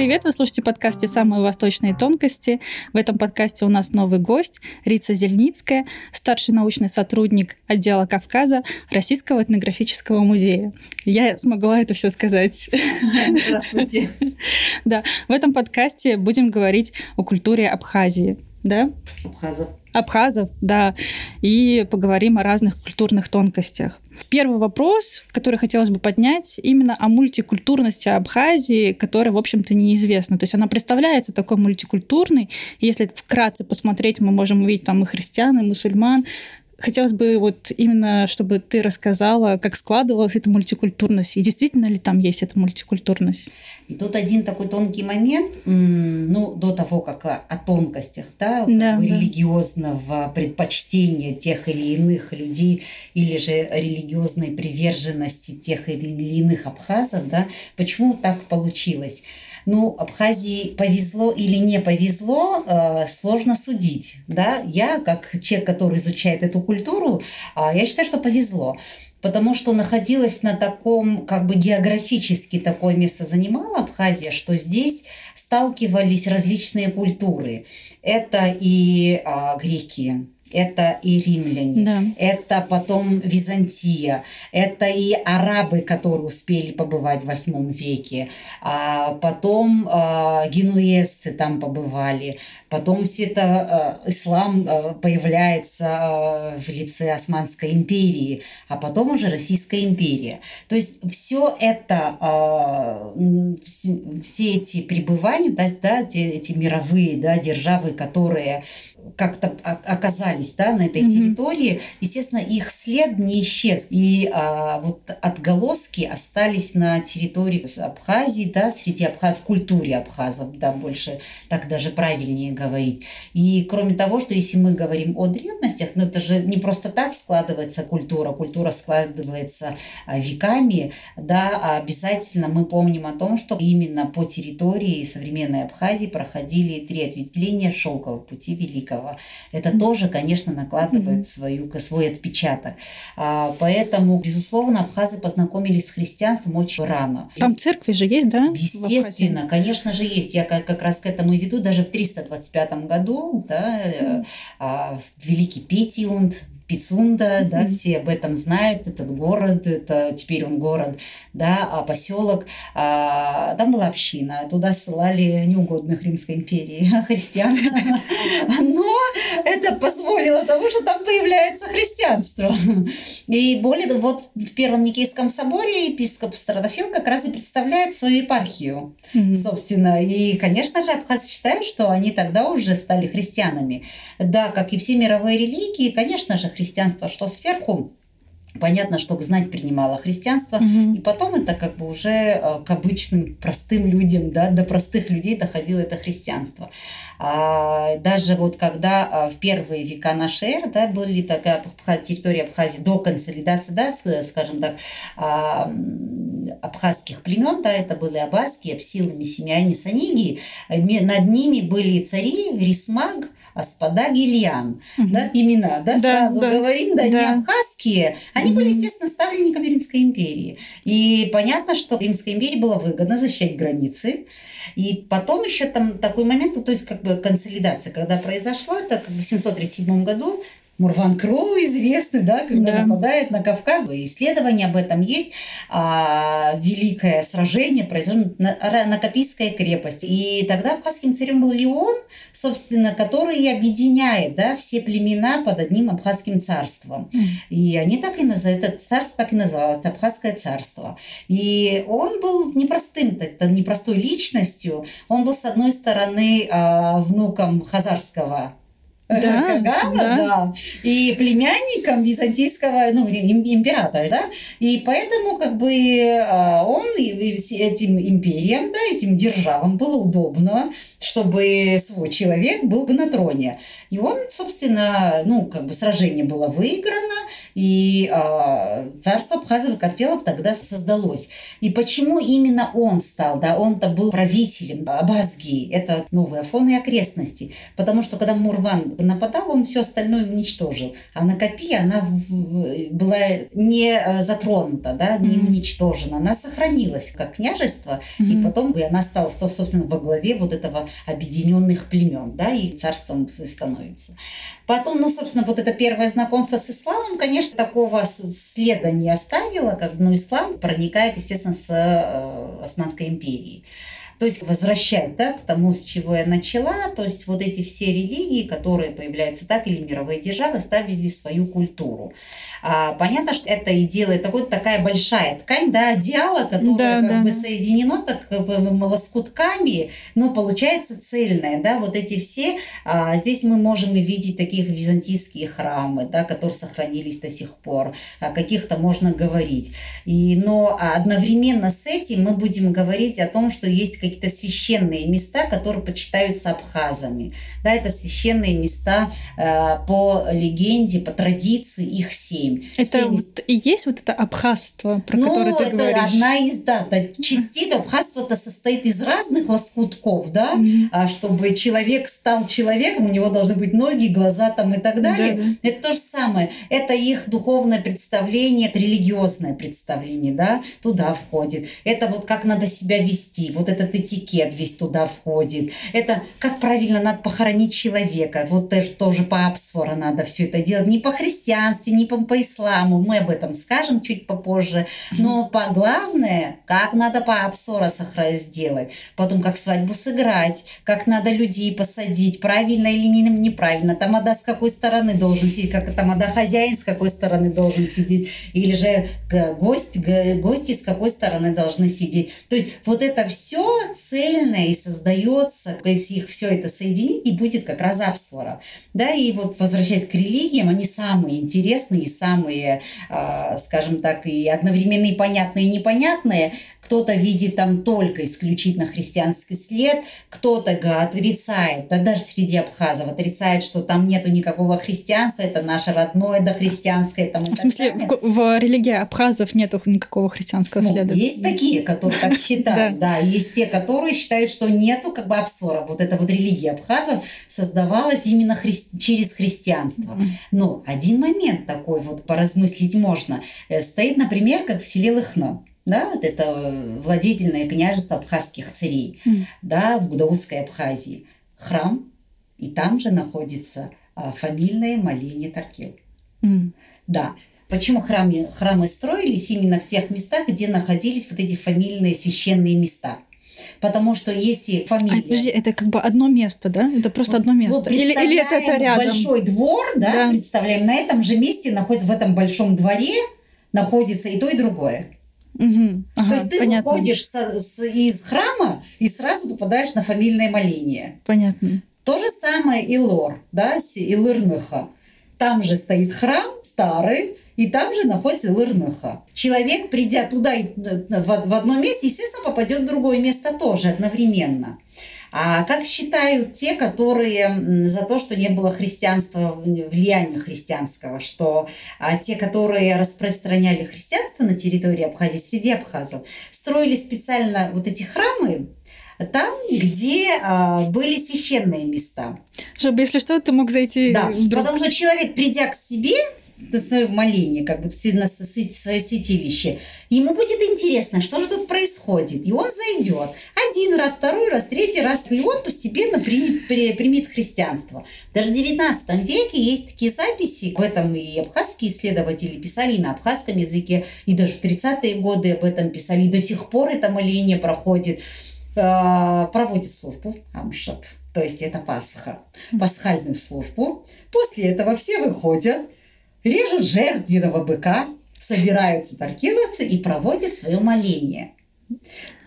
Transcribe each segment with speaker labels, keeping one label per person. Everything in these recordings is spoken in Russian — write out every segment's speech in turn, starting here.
Speaker 1: привет! Вы слушаете подкасте «Самые восточные тонкости». В этом подкасте у нас новый гость Рица Зельницкая, старший научный сотрудник отдела Кавказа Российского этнографического музея. Я смогла это все сказать.
Speaker 2: Здравствуйте.
Speaker 1: Да, в этом подкасте будем говорить о культуре Абхазии. Да?
Speaker 2: Абхазов.
Speaker 1: Абхазов, да. И поговорим о разных культурных тонкостях. Первый вопрос, который хотелось бы поднять, именно о мультикультурности Абхазии, которая, в общем-то, неизвестна. То есть она представляется такой мультикультурной. Если вкратце посмотреть, мы можем увидеть там и христиан, и мусульман, Хотелось бы вот именно, чтобы ты рассказала, как складывалась эта мультикультурность, и действительно ли там есть эта мультикультурность?
Speaker 2: Тут один такой тонкий момент, ну, до того, как о, о тонкостях, да,
Speaker 1: да, да.
Speaker 2: религиозного предпочтения тех или иных людей, или же религиозной приверженности тех или иных абхазов, да, почему так получилось? Ну, Абхазии повезло или не повезло, э, сложно судить. Да? Я, как человек, который изучает эту культуру, э, я считаю, что повезло потому что находилась на таком, как бы географически такое место занимала Абхазия, что здесь сталкивались различные культуры. Это и а, греки, это и римляне,
Speaker 1: Да.
Speaker 2: это потом Византия, это и арабы, которые успели побывать в восьмом веке, а потом а, генуэзцы там побывали, потом все это а, ислам а, появляется а, в лице Османской империи, а потом уже Российская империя. То есть все это, а, все эти пребывания, да, да, те- эти мировые да, державы, которые как-то оказались да, на этой
Speaker 1: Мгм.
Speaker 2: территории, естественно, их след не исчез. И а, вот отголоски остались на территории Абхазии, да, среди абхаз, в культуре абхазов, да, больше так даже правильнее говорить. И кроме того, что если мы говорим о древностях, ну это же не просто так складывается культура, культура складывается а, веками, да, а обязательно мы помним о том, что именно по территории современной Абхазии проходили три ответвления шелкового пути великого. Это тоже, конечно, накладывает свою, свой отпечаток. А, Поэтому, безусловно, абхазы познакомились с христианством очень рано.
Speaker 1: Там церкви же есть, да?
Speaker 2: Естественно, конечно же, есть. Я как, как раз к этому и веду. Даже в 325 году да, а, Великий Петиунд, Пицунда, да, все об этом знают, этот город, это теперь он город, да, а поселок, а, там была община, туда ссылали неугодных Римской империи христиан, но это позволило тому, что там появляется христианство. И более того, вот в Первом Никейском соборе епископ Страдофил как раз и представляет свою епархию, собственно. И, конечно же, абхазы считают, что они тогда уже стали христианами. Да, как и все мировые религии, конечно же, христианство, что сверху, Понятно, что знать принимала христианство,
Speaker 1: Мгм.
Speaker 2: и потом это как бы уже э, к обычным простым людям, да, до простых людей доходило это христианство. А, даже вот когда а, в первые века нашей эры, да, были такая территория Абхазии до консолидации, да, с- скажем так, а, абхазских племен, да, это были абазские, абсилы, мессимяне, саниги, Э, над ними были цари Рисмаг, Аспада, Гильян,
Speaker 1: Мгм.
Speaker 2: да, имена, да,
Speaker 1: Да,
Speaker 2: сразу
Speaker 1: да.
Speaker 2: говорим, да, не
Speaker 1: Да.
Speaker 2: абхазские, они были, естественно, ставленниками Римской империи. И понятно, что Римской империи было выгодно защищать границы. И потом еще там такой момент, то есть как бы консолидация, когда произошла, бы в 737 году Мурван Кру известный, да, когда
Speaker 1: Да.
Speaker 2: нападает на Кавказ. Исследования об этом есть. А, великое сражение произошло на, на Капийской крепости. И тогда абхазским царем был Леон, собственно, который объединяет да, все племена под одним абхазским царством. И они так и называют, это царство так и называлось, Абхазское царство. И он был непростым, это непростой личностью. Он был, с одной стороны, а, внуком хазарского
Speaker 1: Да,
Speaker 2: Кагана,
Speaker 1: да.
Speaker 2: да. и племянником византийского ну, им- императора, да, и поэтому как бы а, он этим империям, да, этим державам было удобно, чтобы свой человек был бы на троне. И он, собственно, ну, как бы сражение было выиграно, и э, царство Абхазов и Карфелов тогда создалось. И почему именно он стал, да, он-то был правителем Абазгии, это новые Афоны и окрестности, потому что когда Мурван нападал, он все остальное уничтожил, а на Копи она была не э, затронута, да, не уничтожена, она сохранилась как княжество, mm-hmm. и потом и она стала, собственно, во главе вот этого объединенных племен, да, и царством становится. Потом, ну, собственно, вот это первое знакомство с исламом, конечно, такого следа не оставило, как, ну, ислам проникает, естественно, с э, Османской империей. То есть возвращаясь да, к тому, с чего я начала, то есть вот эти все религии, которые появляются так или мировые державы, ставили свою культуру. А, понятно, что это и делает такой, такая большая ткань, да, одеяло, которое да, как да, бы соединено так как бы, лоскутками, но получается цельное, да, вот эти все, а, здесь мы можем и видеть таких византийские храмы, да, которые сохранились до сих пор, о каких-то можно говорить. И, но одновременно с этим мы будем говорить о том, что есть какие-то священные места, которые почитаются абхазами. Да, это священные места э, по легенде, по традиции их семь.
Speaker 1: Это семь... вот и есть вот это абхазство, про ну, которое ты
Speaker 2: это
Speaker 1: говоришь?
Speaker 2: одна из, да, частей. Абхазство-то состоит из разных лоскутков, да, mm-hmm. а чтобы человек стал человеком, у него должны быть ноги, глаза там и так далее. Да, да. Это то же самое. Это их духовное представление, религиозное представление, да, туда входит. Это вот как надо себя вести, вот этот этикет весь туда входит. Это как правильно надо похоронить человека. Вот тоже по Апсфора надо все это делать. Не по христианству, не по, по исламу. Мы об этом скажем чуть попозже. Но по главное, как надо по Апсфора сделать. Потом, как свадьбу сыграть, как надо людей посадить, правильно или неправильно. Тамада с какой стороны должен сидеть, как тамада хозяин с какой стороны должен сидеть. Или же гость, гости с какой стороны должны сидеть. То есть вот это все цельное и создается, если их все это соединить, и будет как раз апсвара. Да, и вот возвращаясь к религиям, они самые интересные, самые, а, скажем так, и одновременно и понятные, и непонятные, кто-то видит там только исключительно христианский след, кто-то отрицает, да даже среди абхазов отрицает, что там нету никакого христианства, это наше родное дохристианское. Там,
Speaker 1: в смысле, в, в религии абхазов нету никакого христианского ну, следа?
Speaker 2: Есть такие, которые так считают, да. Есть те, которые считают, что нету как бы абсора. Вот эта вот религия абхазов создавалась именно через христианство. Но один момент такой вот поразмыслить можно. Э, стоит, например, как в селе Лыхно да, вот это владетельное княжество абхазских царей, mm. да, в Гудаутской Абхазии, храм, и там же находится а, фамильное моление Таркел. Mm. Да, Почему храмы, храмы строились именно в тех местах, где находились вот эти фамильные священные места? Потому что если фамилия... А,
Speaker 1: подожди, это как бы одно место, да? Это просто одно место? Вот или, или это, это рядом?
Speaker 2: большой двор, да, да, представляем, на этом же месте находится, в этом большом дворе находится и то, и другое.
Speaker 1: Угу. Ага,
Speaker 2: То есть ты понятно. выходишь с, с, из храма и сразу попадаешь на фамильное моление.
Speaker 1: Понятно.
Speaker 2: То же самое и Лор, да, и Лырныха. Там же стоит храм старый, и там же находится Лырныха. Человек, придя туда э, в, в одно место, естественно, попадет в другое место тоже одновременно. А как считают те, которые за то, что не было христианства, влияния христианского, что а, те, которые распространяли христианство на территории Абхазии, среди абхазов, строили специально вот эти храмы, там, где а, были священные места.
Speaker 1: Чтобы, если что, ты мог зайти.
Speaker 2: Да, вдруг. потому что человек, придя к себе, на свое моление, как бы на свое святилище, ему будет интересно, что же тут происходит. И он зайдет один раз, второй раз, третий раз, и он постепенно примет, примет христианство. Даже в 19 веке есть такие записи, об этом и абхазские исследователи писали и на абхазском языке, и даже в 30-е годы об этом писали, и до сих пор это моление проходит, э, проводит службу Амшат. То есть это Пасха, пасхальную службу. После этого все выходят, режут жертвенного быка, собираются таркиловцы и проводят свое моление.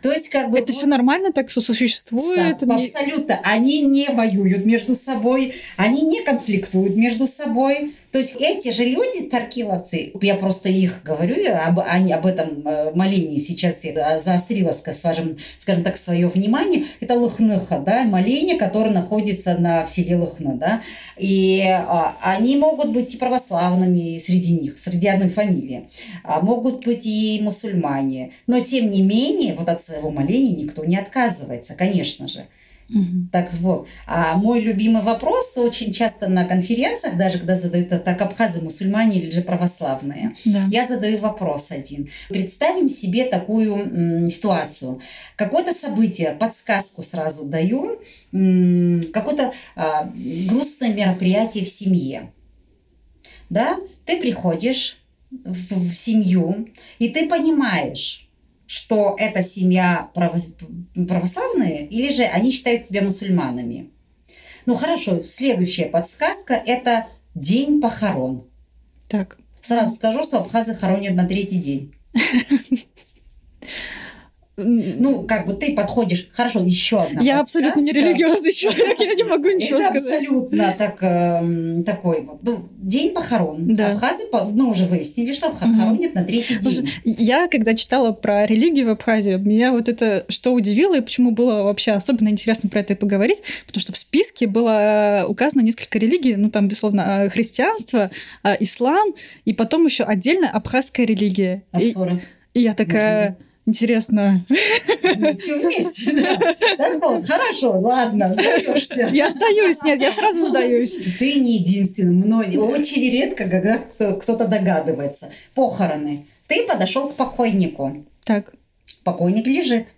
Speaker 1: То есть как бы... Это вот, все нормально так сосуществует?
Speaker 2: Да, абсолютно. Они не воюют между собой, они не конфликтуют между собой. То есть эти же люди, таркиловцы, я просто их говорю, об, об этом э, молении сейчас я заострила, скажем, скажем так, свое внимание, это Лухныха, да, моление, которое находится на в селе Лухна, да, и а, они могут быть и православными среди них, среди одной фамилии, а могут быть и мусульмане, но тем не менее, вот от своего моления никто не отказывается, конечно же. Угу. Так вот, а мой любимый вопрос очень часто на конференциях, даже когда задают так абхазы, мусульмане или же православные, да. я задаю вопрос один. Представим себе такую м, ситуацию. Какое-то событие, подсказку сразу даю, м, какое-то а, грустное мероприятие в семье. Да, ты приходишь в, в семью, и ты понимаешь, что эта семья православные, или же они считают себя мусульманами. Ну хорошо, следующая подсказка – это день похорон.
Speaker 1: Так.
Speaker 2: Сразу скажу, что абхазы хоронят на третий день. ну, как бы ты подходишь, хорошо, еще одна
Speaker 1: Я абсолютно не религиозный человек, я не могу ничего
Speaker 2: Это
Speaker 1: сказать.
Speaker 2: абсолютно так, э, такой вот, ну, день похорон. Да. Абхазы, мы уже выяснили, что хоронят угу. на третий Слушай,
Speaker 1: день. Я, когда читала про религию в Абхазии, меня вот это что удивило, и почему было вообще особенно интересно про это и поговорить, потому что в списке было э, указано несколько религий, ну, там, безусловно, э, христианство, э, ислам, и потом еще отдельно абхазская религия.
Speaker 2: Абсура.
Speaker 1: И, и я такая... Угу Интересно.
Speaker 2: Ну, все вместе, да. Так вот, хорошо, ладно, сдаешься.
Speaker 1: Я сдаюсь, нет, я сразу сдаюсь.
Speaker 2: Ты не единственный, многие, очень редко, когда кто-то догадывается. Похороны. Ты подошел к покойнику.
Speaker 1: Так.
Speaker 2: Покойник лежит.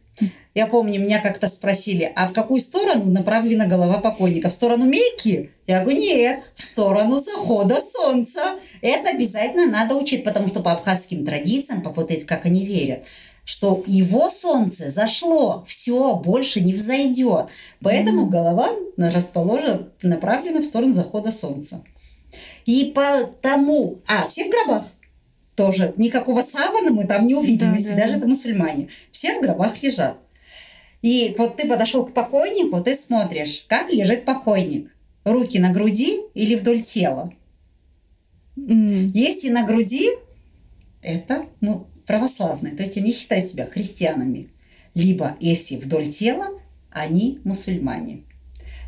Speaker 2: Я помню, меня как-то спросили, а в какую сторону направлена голова покойника? В сторону Мейки? Я говорю, нет, в сторону захода солнца. Это обязательно надо учить, потому что по абхазским традициям, по вот этим, как они верят, что его солнце зашло, все, больше не взойдет. Поэтому mm-hmm. голова расположена, направлена в сторону захода солнца. И потому... А, все в гробах тоже. Никакого савана мы там не увидим, да, если да, даже да. это мусульмане. Все в гробах лежат. И вот ты подошел к покойнику, ты смотришь, как лежит покойник. Руки на груди или вдоль тела. Mm. Если на груди, это ну, православные, то есть они считают себя христианами. Либо, если вдоль тела, они мусульмане.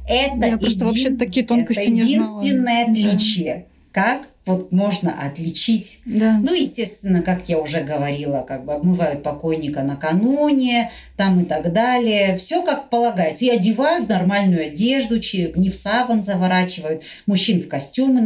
Speaker 2: Это
Speaker 1: Я просто вообще такие тонкости это не
Speaker 2: единственное знала. отличие. Да. Как вот можно отличить.
Speaker 1: Да.
Speaker 2: Ну, естественно, как я уже говорила, как бы обмывают покойника накануне, там и так далее. Все как полагается. И одевают в нормальную одежду, не в саван заворачивают. Мужчин в костюмы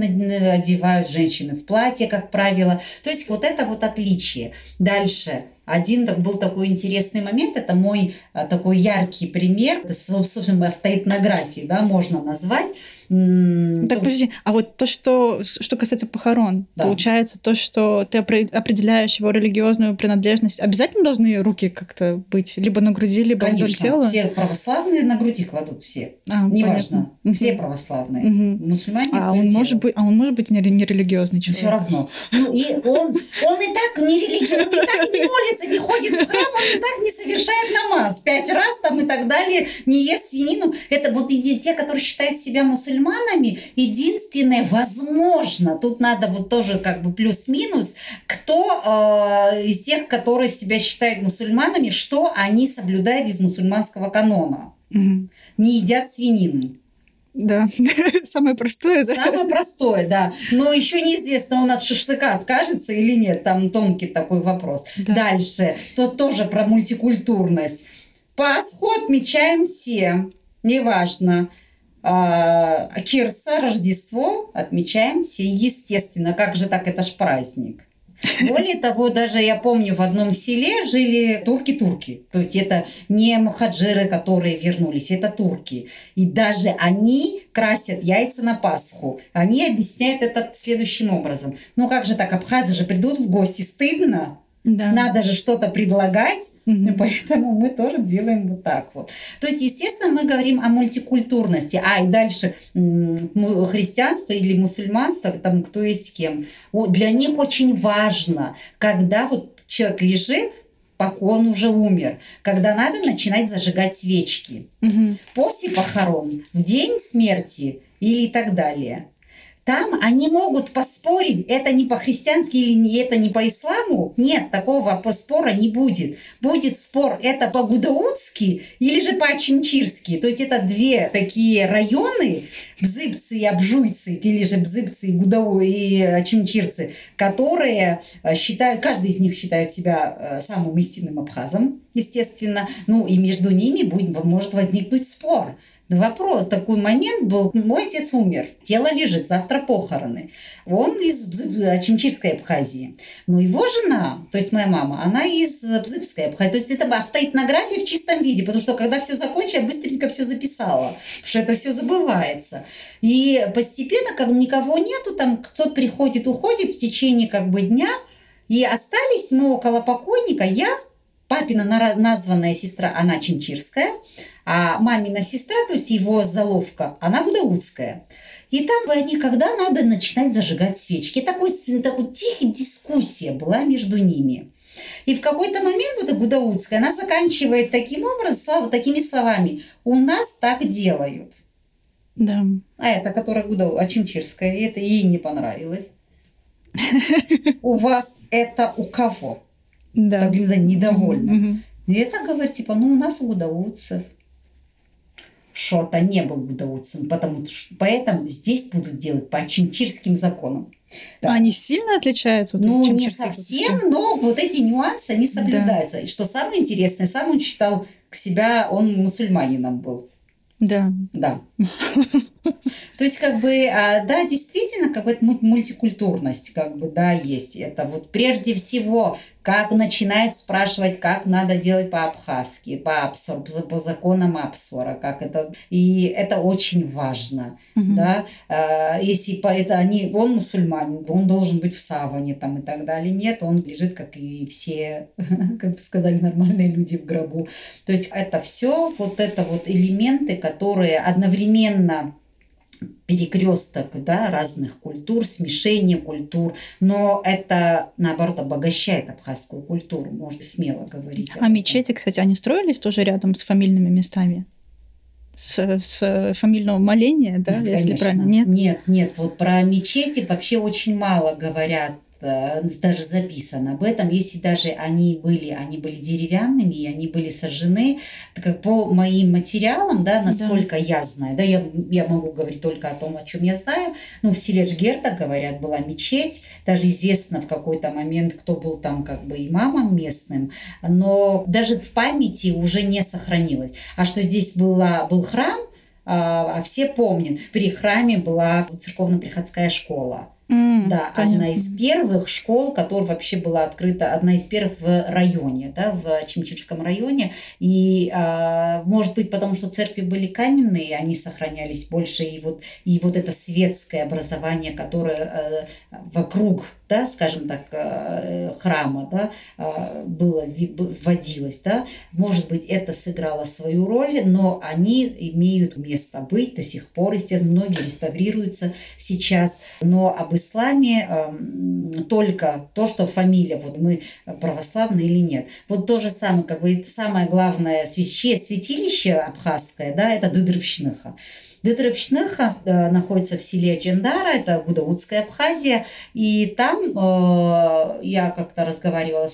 Speaker 2: одевают, женщины в платье, как правило. То есть вот это вот отличие. Дальше. Один был такой интересный момент, это мой а, такой яркий пример, это, собственно, автоэтнографии, да, можно назвать.
Speaker 1: Так, подожди, а вот то, что, что касается похорон, да. получается, то, что ты определяешь его религиозную принадлежность, обязательно должны руки как-то быть либо на груди, либо
Speaker 2: Конечно,
Speaker 1: вдоль тела?
Speaker 2: все православные на груди кладут все. А, Неважно. Понятно. Все православные. Угу. Мусульмане
Speaker 1: а он, может быть, а он может быть нерелигиозный человек?
Speaker 2: Все равно. Ну, и он, он и так не религиозный, он и так не молится, не ходит в храм, он и так не совершает намаз. Пять раз там и так далее, не ест свинину. Это вот те, которые считают себя мусульманами, мусульманами единственное, возможно, тут надо вот тоже как бы плюс-минус, кто э, из тех, которые себя считают мусульманами, что они соблюдают из мусульманского канона.
Speaker 1: Угу.
Speaker 2: Не едят свинину.
Speaker 1: Да, самое простое,
Speaker 2: да? Самое простое, да. Но еще неизвестно, он от шашлыка откажется или нет. Там тонкий такой вопрос. Да. Дальше. Тут тоже про мультикультурность. Пасху отмечаем все. Неважно. А, Кирса, Рождество отмечаем все, естественно. Как же так, это ж праздник. Более того, даже я помню, в одном селе жили турки-турки. То есть это не мухаджиры, которые вернулись, это турки. И даже они красят яйца на Пасху. Они объясняют это следующим образом. Ну как же так, абхазы же придут в гости, стыдно? Да. Надо же что-то предлагать, угу. поэтому мы тоже делаем вот так вот. То есть, естественно, мы говорим о мультикультурности. А, и дальше христианство или мусульманство, там кто есть с кем. Для них очень важно, когда вот человек лежит, пока он уже умер, когда надо начинать зажигать свечки.
Speaker 1: Угу.
Speaker 2: После похорон, в день смерти или и так далее. Там они могут поспорить, это не по-христиански или это не по исламу. Нет, такого спора не будет. Будет спор, это по-гудаутски или же по-чимчирски. То есть это две такие районы, бзыбцы и обжуйцы, или же бзыбцы и гудау и чимчирцы, которые э, считают, каждый из них считает себя э, самым истинным абхазом, естественно. Ну и между ними будет, может возникнуть спор. Вопрос, такой момент был, мой отец умер, тело лежит, завтра похороны. Он из Чемчирской Абхазии. Но его жена, то есть моя мама, она из Бзыбской Абхазии. То есть это автоэтнография в чистом виде, потому что когда все закончила, я быстренько все записала, потому что это все забывается. И постепенно, как никого нету, там кто-то приходит, уходит в течение как бы дня, и остались мы около покойника, я, папина названная сестра, она Чемчирская, а мамина сестра, то есть его заловка, она гудаутская. И там они, когда надо начинать зажигать свечки. Такой, такой тихая дискуссия была между ними. И в какой-то момент вот эта Гудаутская, она заканчивает таким образом, такими словами. У нас так делают.
Speaker 1: Да.
Speaker 2: А это, которая Гудау, а и это ей не понравилось. У вас это у кого?
Speaker 1: Да.
Speaker 2: Так, недовольна. И это говорит, типа, ну, у нас у гудаутцев что-то не был гудаутцем, потому что поэтому здесь будут делать по чимчирским законам.
Speaker 1: Да. Они сильно отличаются? Вот
Speaker 2: ну, не совсем, но вот эти нюансы, они соблюдаются. Да. И что самое интересное, сам он считал к себя, он мусульманином был.
Speaker 1: Да.
Speaker 2: Да. То есть, как бы, а, да, действительно, как бы мультикультурность, как бы, да, есть. Это вот прежде всего, как начинают спрашивать, как надо делать по-абхазски, по, абсор, по законам Апсора, как это, и это очень важно, угу. да, а, если по, это они, он мусульманин, он должен быть в саване там и так далее, нет, он лежит, как и все, как бы сказали, нормальные люди в гробу, то есть это все вот это вот элементы, которые одновременно перекресток да, разных культур, смешение культур, но это, наоборот, обогащает абхазскую культуру, можно смело говорить.
Speaker 1: А мечети, кстати, они строились тоже рядом с фамильными местами? С, с фамильного моления, да,
Speaker 2: нет,
Speaker 1: если
Speaker 2: конечно.
Speaker 1: правильно? Нет?
Speaker 2: Нет, нет, вот про мечети вообще очень мало говорят даже записано об этом, если даже они были, они были деревянными, и они были сожжены, так как по моим материалам, да, насколько да. я знаю, да, я, я могу говорить только о том, о чем я знаю, ну, в селе Джгерта, говорят, была мечеть, даже известно в какой-то момент, кто был там как бы имамом местным, но даже в памяти уже не сохранилось. А что здесь была, был храм, а, а все помнят, при храме была церковно-приходская школа.
Speaker 1: Mm,
Speaker 2: да, понятно. одна из первых школ, которая вообще была открыта, одна из первых в районе, да, в Чемчирском районе. И, а, может быть, потому что церкви были каменные, они сохранялись больше, и вот, и вот это светское образование, которое а, вокруг да, скажем так, э, храма, да, а, было, вводилось, да, может быть, это сыграло свою роль, но они имеют место быть до сих пор, естественно, многие реставрируются сейчас, но об исламе эм, только то, что фамилия, вот мы православные или нет. Вот то же самое, как бы самое главное святилище абхазское, да, это Дыдрыбщныха. Дыдрыбшныха э, находится в селе Джендара, это Гудаутская Абхазия, и там э, я как-то разговаривала,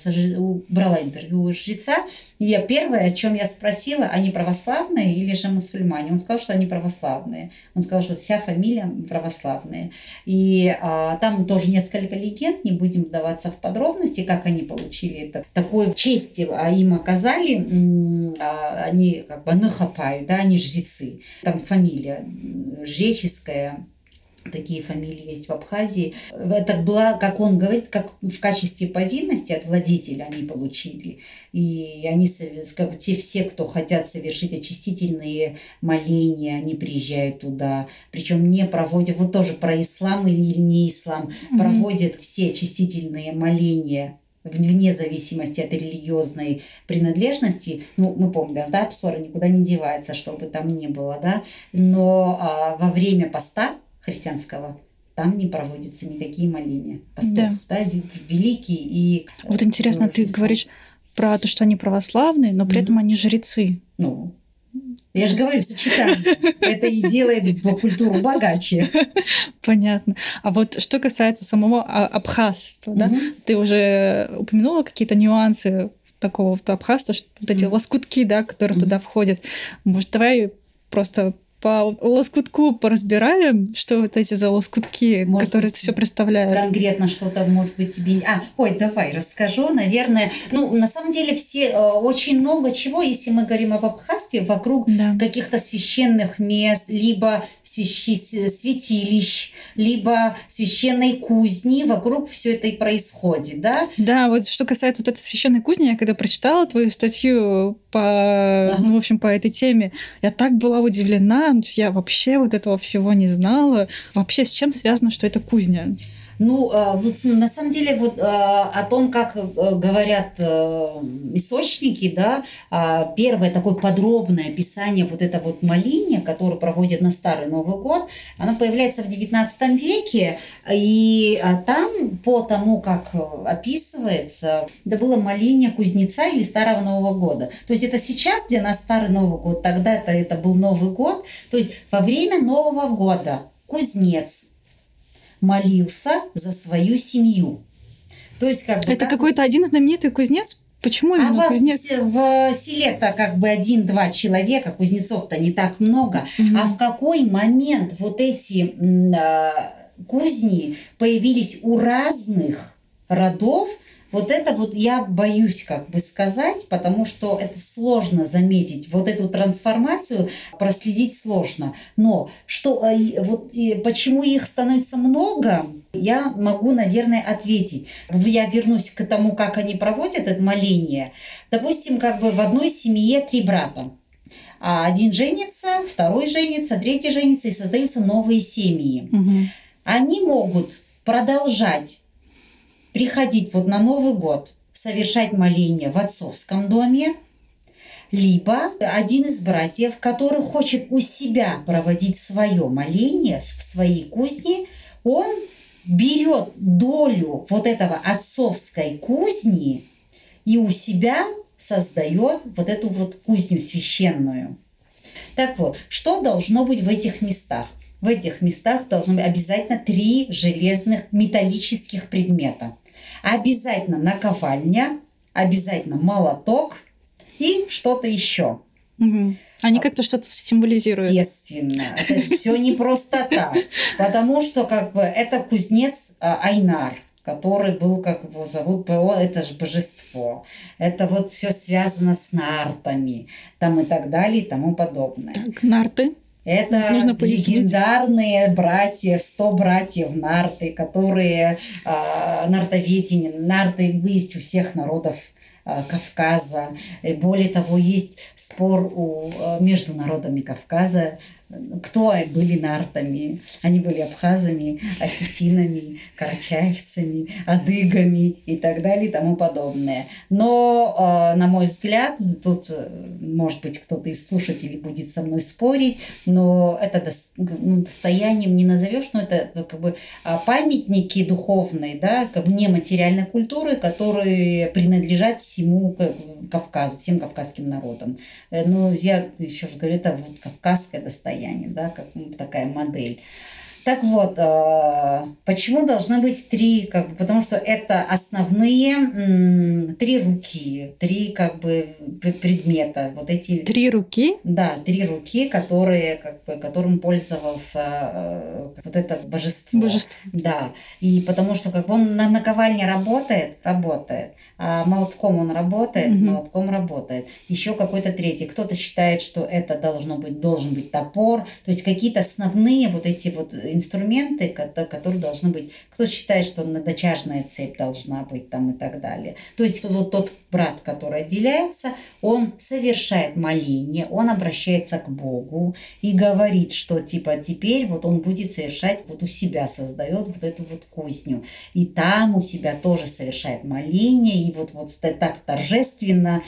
Speaker 2: брала интервью у жреца, и первое, о чем я спросила, они православные или же мусульмане? Он сказал, что они православные. Он сказал, что вся фамилия православные. И а, там тоже несколько легенд, не будем вдаваться в подробности, как они получили это. Такое честь а им оказали, а, они как бы нахапают, да, они жрецы. Там фамилия жреческая, такие фамилии есть в Абхазии. Это была, как он говорит, как в качестве повинности от владетеля они получили. И они, как те все, кто хотят совершить очистительные моления, они приезжают туда. Причем не проводят, вот тоже про ислам или не ислам, mm-hmm. проводят все очистительные моления вне зависимости от религиозной принадлежности, ну, мы помним, да, псора никуда не девается, чтобы там не было, да, но а, во время поста христианского там не проводятся никакие моления постов, да, да великие и...
Speaker 1: Вот интересно, ты говоришь про то, что они православные, но при mm-hmm. этом они жрецы.
Speaker 2: Ну, Я же говорю, сочетание. Это и делает культуру богаче.
Speaker 1: Понятно. А вот что касается самого а, абхазства, да, ты уже упомянула какие-то нюансы такого вот абхазства, вот эти лоскутки, да, которые туда входят. Может, давай просто по лоскутку поразбираем, что вот эти за лоскутки, может которые это все представляют.
Speaker 2: Конкретно что-то, может быть, тебе... А, ой, давай расскажу, наверное. Ну, на самом деле, все э, очень много чего, если мы говорим об Абхазии, вокруг да. каких-то священных мест, либо святилищ, либо священной кузни, вокруг все это и происходит, да?
Speaker 1: Да, вот что касается вот этой священной кузни, я когда прочитала твою статью по, ага. ну, в общем, по этой теме, я так была удивлена, я вообще вот этого всего не знала. Вообще, с чем связано, что это кузня?
Speaker 2: Ну, э, на самом деле, вот э, о том, как э, говорят источники, да, а, первое такое подробное описание вот это вот моления, которое проводят на Старый Новый год, оно появляется в XIX веке, и а, там по тому, как описывается, это было моление кузнеца или Старого Нового года. То есть это сейчас для нас Старый Новый год, тогда это, это был Новый год. То есть во время Нового года кузнец молился за свою семью.
Speaker 1: То есть как бы... Это как... какой-то один знаменитый кузнец? Почему
Speaker 2: а
Speaker 1: именно
Speaker 2: а
Speaker 1: кузнец?
Speaker 2: В, в селе-то как бы один-два человека, кузнецов-то не так много. Угу. А в какой момент вот эти э, кузни появились у разных родов, вот это вот я боюсь как бы сказать, потому что это сложно заметить. Вот эту трансформацию проследить сложно. Но что, э, вот почему их становится много, я могу, наверное, ответить. Я вернусь к тому, как они проводят это моление. Допустим, как бы в одной семье три брата. А один женится, второй женится, третий женится, и создаются новые семьи. Угу. Они могут продолжать приходить вот на Новый год, совершать моление в отцовском доме, либо один из братьев, который хочет у себя проводить свое моление в своей кузне, он берет долю вот этого отцовской кузни и у себя создает вот эту вот кузню священную. Так вот, что должно быть в этих местах? В этих местах должно быть обязательно три железных металлических предмета обязательно наковальня, обязательно молоток и что-то еще.
Speaker 1: Угу. Они как-то что-то символизируют.
Speaker 2: Естественно. Это все не просто так. Потому что как бы это кузнец а, Айнар который был, как его зовут, ПО, это же божество. Это вот все связано с нартами, там и так далее, и тому подобное.
Speaker 1: Так, нарты.
Speaker 2: Это Нужно легендарные братья, 100 братьев нарты, которые э, нартоведение, нарты есть у всех народов э, Кавказа. И более того, есть спор у, э, между народами Кавказа кто были нартами. Они были абхазами, осетинами, карачаевцами, адыгами и так далее и тому подобное. Но, а, на мой взгляд, тут, э, может быть, кто-то из слушателей будет со мной спорить, но это ну, достоянием не назовешь, но это ну, как бы а, памятники духовные, да, как бы нематериальной культуры, которые принадлежат всему Кавказу, всем кавказским народам. Э, но я еще раз говорю, это вот кавказское достояние состоянии, да, как такая модель. Так вот, э, почему должны быть три, как бы, потому что это основные три руки, три как бы предмета, вот эти.
Speaker 1: Три руки?
Speaker 2: Да, три руки, которые как бы которым пользовался э, вот это божество.
Speaker 1: Божество.
Speaker 2: Да, и потому что как бы он на наковальне работает, работает, а молотком он работает, угу. молотком работает. Еще какой-то третий. Кто-то считает, что это должно быть должен быть топор, то есть какие-то основные вот эти вот инструменты, которые должны быть. Кто считает, что надочажная цепь должна быть там и так далее. То есть вот тот брат, который отделяется, он совершает моление, он обращается к Богу и говорит, что типа теперь вот он будет совершать, вот у себя создает вот эту вот кузню. И там у себя тоже совершает моление, и вот, вот так торжественно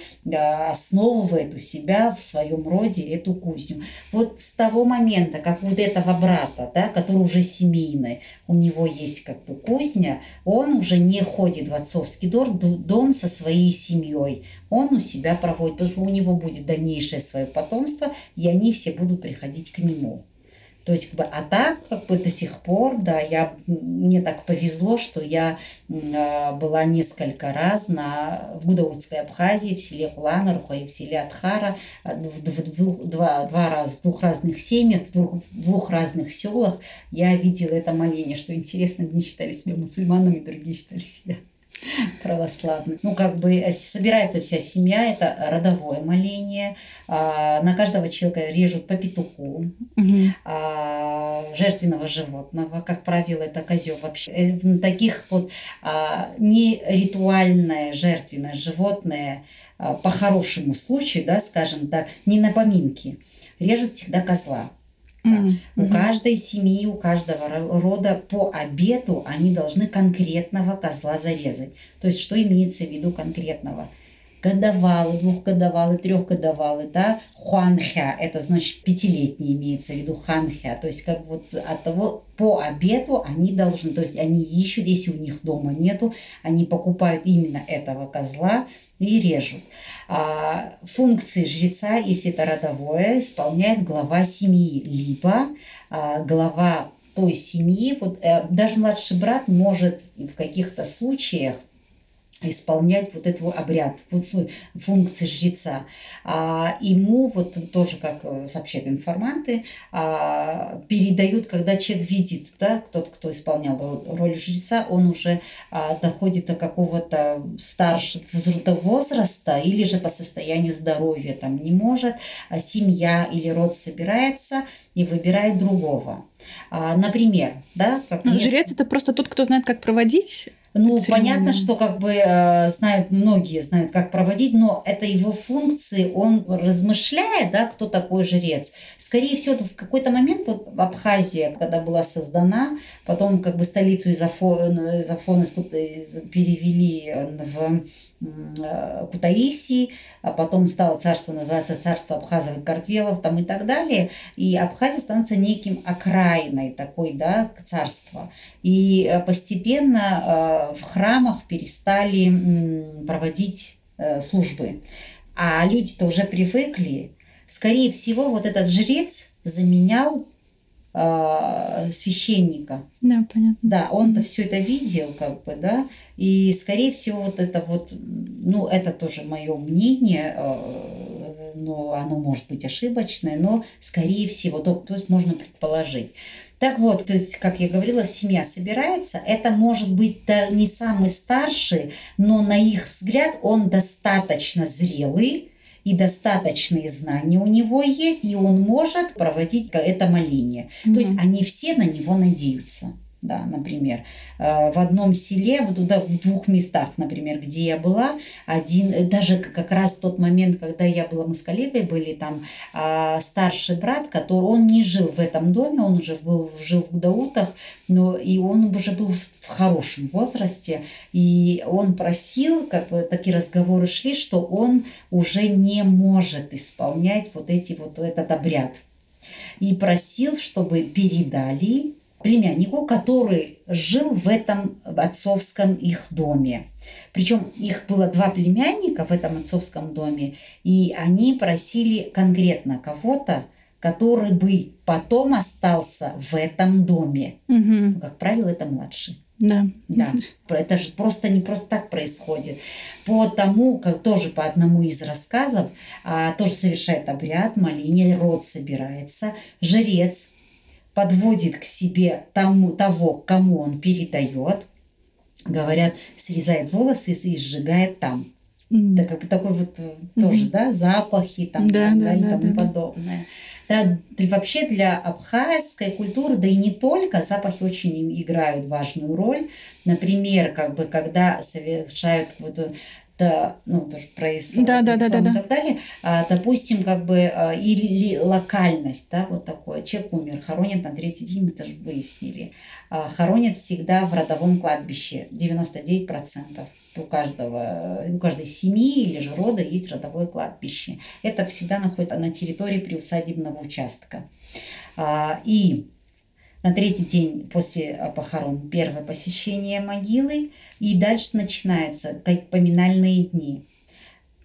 Speaker 2: основывает у себя в своем роде эту кузню. Вот с того момента, как вот этого брата, да, который уже семейный, у него есть как бы кузня, он уже не ходит в отцовский дом, дом со своей семьей. Он у себя проводит, потому что у него будет дальнейшее свое потомство, и они все будут приходить к нему. То есть, как бы, а так, как бы до сих пор, да, я, мне так повезло, что я э, была несколько раз на, в Гудаутской Абхазии, в селе Куланаруха и в селе Атхара, в, в, двух, два, два раза, в двух разных семьях, в двух, в двух разных селах. Я видела это моление, что интересно, одни считали себя мусульманами, другие считали себя православных. Ну, как бы э, собирается вся семья, это родовое моление. А, на каждого человека режут по петуху, угу. а, жертвенного животного, как правило, это козел вообще. Э, таких вот а, не ритуальное жертвенное животное а, по хорошему случаю, да, скажем так, не на поминки, режут всегда козла. Mm-hmm. У каждой семьи, у каждого рода по обету они должны конкретного козла зарезать. То есть, что имеется в виду конкретного? Годовалый, двухгодовалый, трехгодовалый, да, хуанхя, это значит пятилетний имеется в виду ханхя, то есть как вот от того, по обету они должны, то есть они ищут, если у них дома нету, они покупают именно этого козла и режут. А, функции жреца, если это родовое, исполняет глава семьи, либо а, глава той семьи, вот э, даже младший брат может в каких-то случаях исполнять вот этот обряд, функции жреца. А ему вот тоже, как э, сообщают информанты, а, передают, когда человек видит, да, тот, кто исполнял роль жреца, он уже а, доходит до какого-то старшего возраста или же по состоянию здоровья там не может, а семья или род собирается и выбирает другого. А, например, да,
Speaker 1: как жрец это просто тот, кто знает, как проводить
Speaker 2: ну, понятно, что как бы э, знают, многие знают, как проводить, но это его функции, он размышляет, да, кто такой жрец. Скорее всего, в какой-то момент вот Абхазия, когда была создана, потом как бы столицу из Афона, из Афона перевели в Э, Кутаиси, а потом стало царство называться царство Абхазов и Картвелов там и так далее. И Абхазия становится неким окраиной такой, да, царства. И э, постепенно э, в храмах перестали проводить службы. А люди-то уже привыкли. Скорее всего, вот этот жрец заменял э, священника.
Speaker 1: Да, понятно.
Speaker 2: Да, он-то все это видел, как бы, да, и, скорее всего, вот это вот, ну, это тоже мое мнение, э, но оно может быть ошибочное, но, скорее всего, то, то есть можно предположить. Так вот, то есть, как я говорила, семья собирается. Это может быть не самый старший, но на их взгляд он достаточно зрелый, и достаточные знания у него есть, и он может проводить это моление. Mm-hmm. То есть они все на него надеются да, например, э, в одном селе, вот туда, в двух местах, например, где я была, один, э, даже как раз в тот момент, когда я была, мы с коллегой были там, а, старший брат, который, он не жил в этом доме, он уже был, жил в Гудаутах, но и он уже был в, в хорошем возрасте, и он просил, как бы такие разговоры шли, что он уже не может исполнять вот эти вот этот обряд. И просил, чтобы передали племяннику, который жил в этом отцовском их доме. Причем их было два племянника в этом отцовском доме, и они просили конкретно кого-то, который бы потом остался в этом доме. Угу. Ну, как правило, это младший.
Speaker 1: Да.
Speaker 2: Да. Это же просто не просто так происходит. По тому, как тоже по одному из рассказов, а, тоже совершает обряд, моление, род собирается, жрец подводит к себе тому, того, кому он передает, говорят, срезает волосы и сжигает там. Mm. Это как бы такой вот mm-hmm. тоже, да, запахи там да, да, и тому да, подобное. Да, вообще для абхазской культуры, да и не только, запахи очень играют важную роль. Например, как бы когда совершают вот да, ну, тоже про ислам,
Speaker 1: да, да, да, да, да.
Speaker 2: и так далее, а, допустим, как бы а, или локальность, да, вот такое, человек умер, хоронят на третий день, мы тоже выяснили, а, хоронят всегда в родовом кладбище, 99% у каждого, у каждой семьи или же рода есть родовое кладбище. Это всегда находится на территории приусадебного участка. А, и на третий день после похорон первое посещение могилы, и дальше начинается как поминальные дни.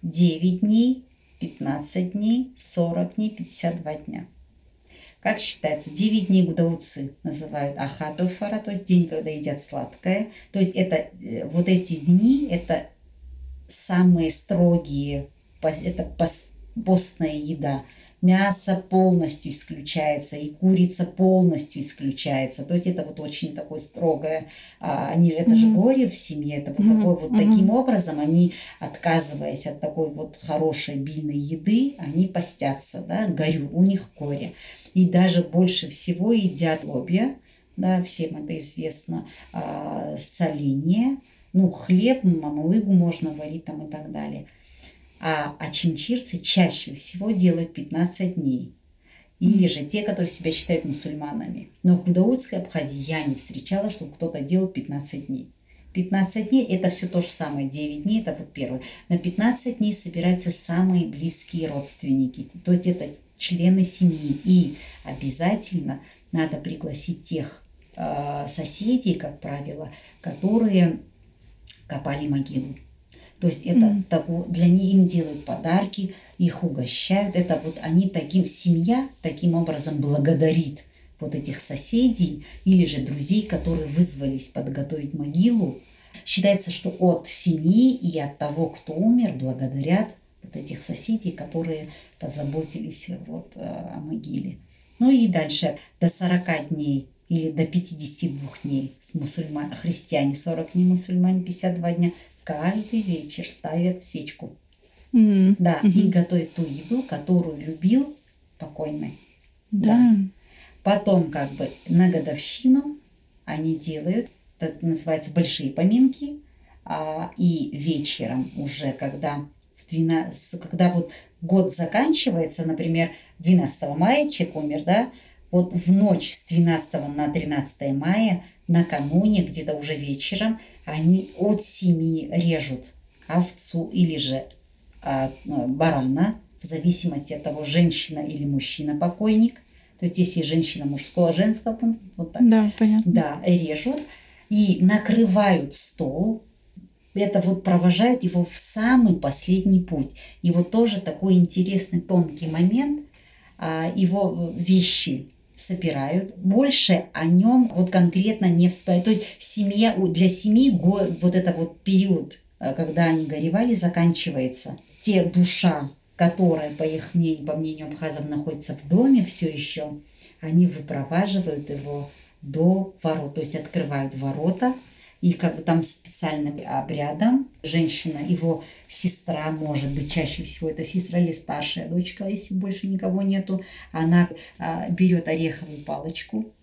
Speaker 2: 9 дней, 15 дней, 40 дней, 52 дня. Как считается, 9 дней гудауцы называют ахатофара, то есть день, когда едят сладкое. То есть это э, вот эти дни, это самые строгие, это постная еда мясо полностью исключается, и курица полностью исключается. То есть это вот очень такое строгое, а, они, это mm-hmm. же горе в семье, это вот mm-hmm. такой вот mm-hmm. таким образом они, отказываясь от такой вот хорошей бильной еды, они постятся, да, горю, у них горе. И даже больше всего едят лобья, да, всем это известно, а, соление, ну, хлеб, мамалыгу можно варить там и так далее – а ачимчирцы чаще всего делают 15 дней. Или же те, которые себя считают мусульманами. Но в Гудаутской Абхазии я не встречала, чтобы кто-то делал 15 дней. 15 дней это все то же самое. 9 дней это вот первое. На 15 дней собираются самые близкие родственники. То есть это члены семьи. И обязательно надо пригласить тех э, соседей, как правило, которые копали могилу. То есть это mm. того, для них им делают подарки, их угощают. Это вот они таким, семья таким образом благодарит вот этих соседей или же друзей, которые вызвались подготовить могилу. Считается, что от семьи и от того, кто умер, благодарят вот этих соседей, которые позаботились вот э, о могиле. Ну и дальше до 40 дней или до 52 дней с мусульман, христиане 40 дней, мусульмане 52 дня каждый вечер ставят свечку. Mm-hmm. Да, mm-hmm. и готовят ту еду, которую любил покойный. Да. да. Потом как бы на годовщину они делают, это называется большие поминки, а, и вечером уже, когда в 12, когда вот год заканчивается, например, 12 мая человек умер, да, вот в ночь с 12 на 13 мая накануне, где-то уже вечером, они от семьи режут овцу или же а, ну, барана, в зависимости от того, женщина или мужчина покойник. То есть, если женщина мужского, женского, вот так.
Speaker 1: Да, понятно.
Speaker 2: Да, режут и накрывают стол. Это вот провожают его в самый последний путь. И вот тоже такой интересный тонкий момент. А, его вещи собирают, больше о нем вот конкретно не вспоминают. То есть семья, для семьи вот это вот период, э, когда они горевали, заканчивается. Те душа, которая, по их мнению, по мнению абхазов, находится в доме все еще, они выпроваживают его до ворот, то есть открывают ворота, и как бы там специальным обрядом женщина, его сестра, может быть, чаще всего это сестра или старшая дочка, если больше никого нету, она а, берет ореховую палочку,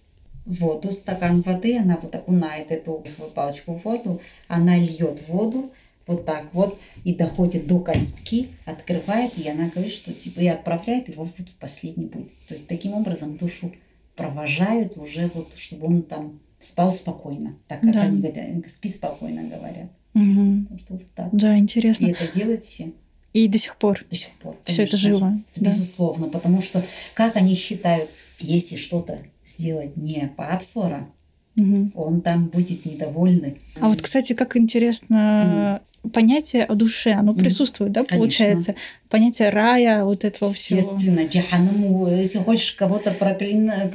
Speaker 2: воду, стакан воды, она вот окунает эту ореховую палочку в воду, она льет воду, вот так вот, и доходит до калитки, открывает, и она говорит, что типа и отправляет его вот в последний путь. То есть таким образом душу провожают уже вот, чтобы он там спал спокойно, так как да. они говорят, спи спокойно говорят.
Speaker 1: Угу. Что вот так. Да, интересно.
Speaker 2: И это делают все.
Speaker 1: И до сих пор.
Speaker 2: До сих пор.
Speaker 1: Все это живо.
Speaker 2: Да. Безусловно, потому что как они считают, если что-то сделать не по обсора, угу. он там будет недовольный.
Speaker 1: А вот, кстати, как интересно, угу. понятие о душе, оно присутствует, да, получается? Понятие рая, вот этого
Speaker 2: всего. Естественно, джаханнаму, если хочешь кого-то проклинать,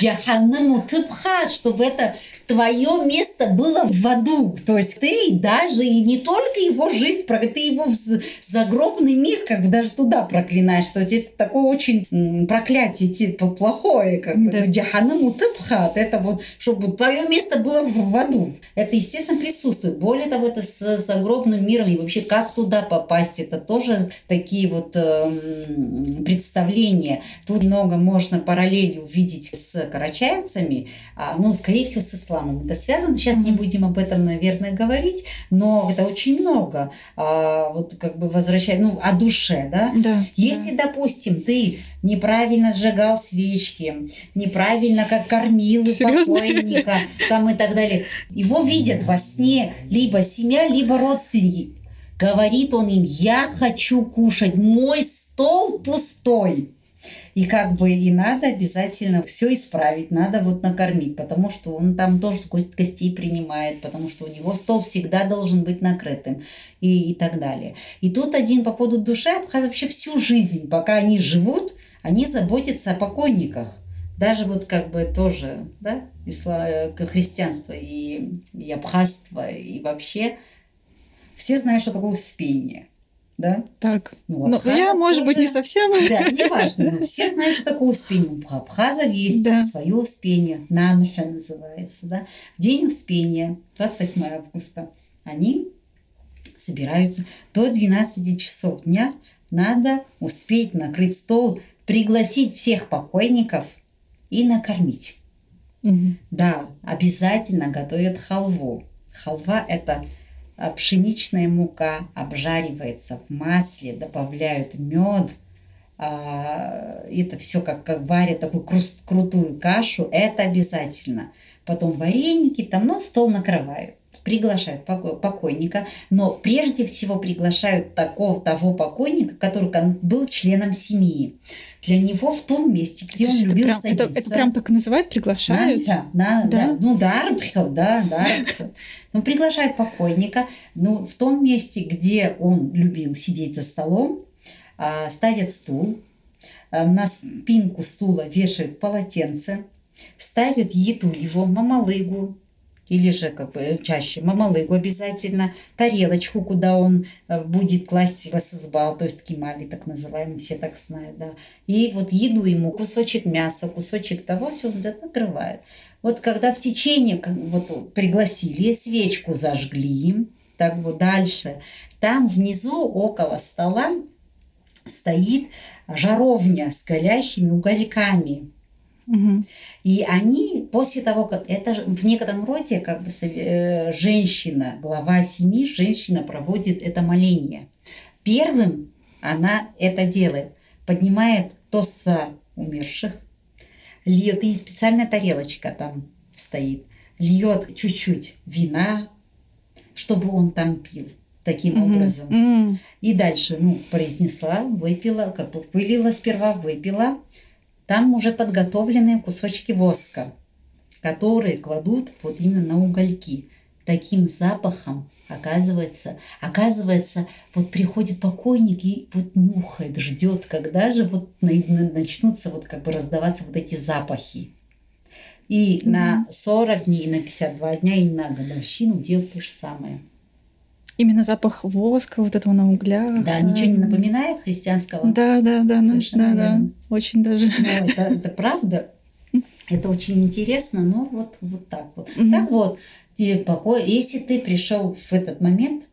Speaker 2: джаханнаму тыпхат, чтобы это твое место было в аду. То есть ты даже и не только его жизнь, ты его в загробный мир как бы даже туда проклинаешь. То есть это такое очень проклятие типа плохое, как бы. Да. Джаханаму тыпхат, это вот, чтобы твое место было в аду. Это, естественно, присутствует. Более того, это с загробным миром и вообще как туда попасть, это то, тоже такие вот э, представления. Тут много можно параллели увидеть с карачаевцами, а, ну, скорее всего, с исламом это связано. Сейчас mm-hmm. не будем об этом, наверное, говорить, но это очень много. А, вот как бы возвращая, ну, о душе, да?
Speaker 1: да
Speaker 2: Если,
Speaker 1: да.
Speaker 2: допустим, ты неправильно сжигал свечки, неправильно как кормил Серьезно? покойника, там и так далее, его видят во сне либо семья, либо родственники Говорит он им, я хочу кушать, мой стол пустой. И как бы и надо обязательно все исправить, надо вот накормить, потому что он там тоже гость гостей принимает, потому что у него стол всегда должен быть накрытым и, и так далее. И тут один по поводу души Абхаз вообще всю жизнь, пока они живут, они заботятся о покойниках. Даже вот как бы тоже, да, исла, христианство и, и абхазство и вообще все знают, что такое успение да?
Speaker 1: Так. Ну, ну я, может тоже... быть, не совсем.
Speaker 2: Да, не важно. Но все знают, что такое успение. У Абхазов есть да. свое успение. Нанха называется, да? День успения, 28 августа. Они собираются до 12 часов дня. Надо успеть накрыть стол, пригласить всех покойников и накормить. Угу. Да, обязательно готовят халву. Халва – это пшеничная мука обжаривается в масле, добавляют мед, а, это все как, как варят такую крутую кашу, это обязательно. Потом вареники, там, но стол накрывают приглашают покойника, но прежде всего приглашают такого, того покойника, который был членом семьи. Для него в том месте, где это он любил
Speaker 1: прям,
Speaker 2: садиться.
Speaker 1: Это, это прям так называют, приглашают?
Speaker 2: Да, да, да. да. Ну, дарбхел, да, дарбхел. Ну, приглашают покойника, ну, в том месте, где он любил сидеть за столом, а, ставят стул, а, на спинку стула вешают полотенце, ставят еду его, мамалыгу, или же как бы чаще мамалыгу обязательно, тарелочку, куда он э, будет класть васызбал, то есть кимали так называемый, все так знают, да. И вот еду ему, кусочек мяса, кусочек того, все он накрывает. Вот когда в течение, вот пригласили, свечку зажгли, так вот дальше, там внизу около стола стоит жаровня с горящими угольками. Угу. И они после того, как это в некотором роде как бы э, женщина, глава семьи, женщина проводит это моление. Первым она это делает, поднимает тоса умерших, льет, и специальная тарелочка там стоит, льет чуть-чуть вина, чтобы он там пил таким mm-hmm. образом. Mm-hmm. И дальше, ну, произнесла, выпила, как бы вылила сперва, выпила, там уже подготовленные кусочки воска, которые кладут вот именно на угольки. Таким запахом оказывается, оказывается, вот приходит покойник и вот нюхает, ждет, когда же вот начнутся вот как бы раздаваться вот эти запахи. И mm-hmm. на 40 дней, и на 52 дня, и на годовщину делают то же самое.
Speaker 1: Именно запах воска, вот этого на углях.
Speaker 2: Да, ничего не напоминает христианского?
Speaker 1: Да, да, да, ну, да, да, очень даже.
Speaker 2: Ну, это, это правда. Это очень интересно, но вот, вот так вот. Mm-hmm. Так вот, тебе покой. Если ты пришел в этот момент,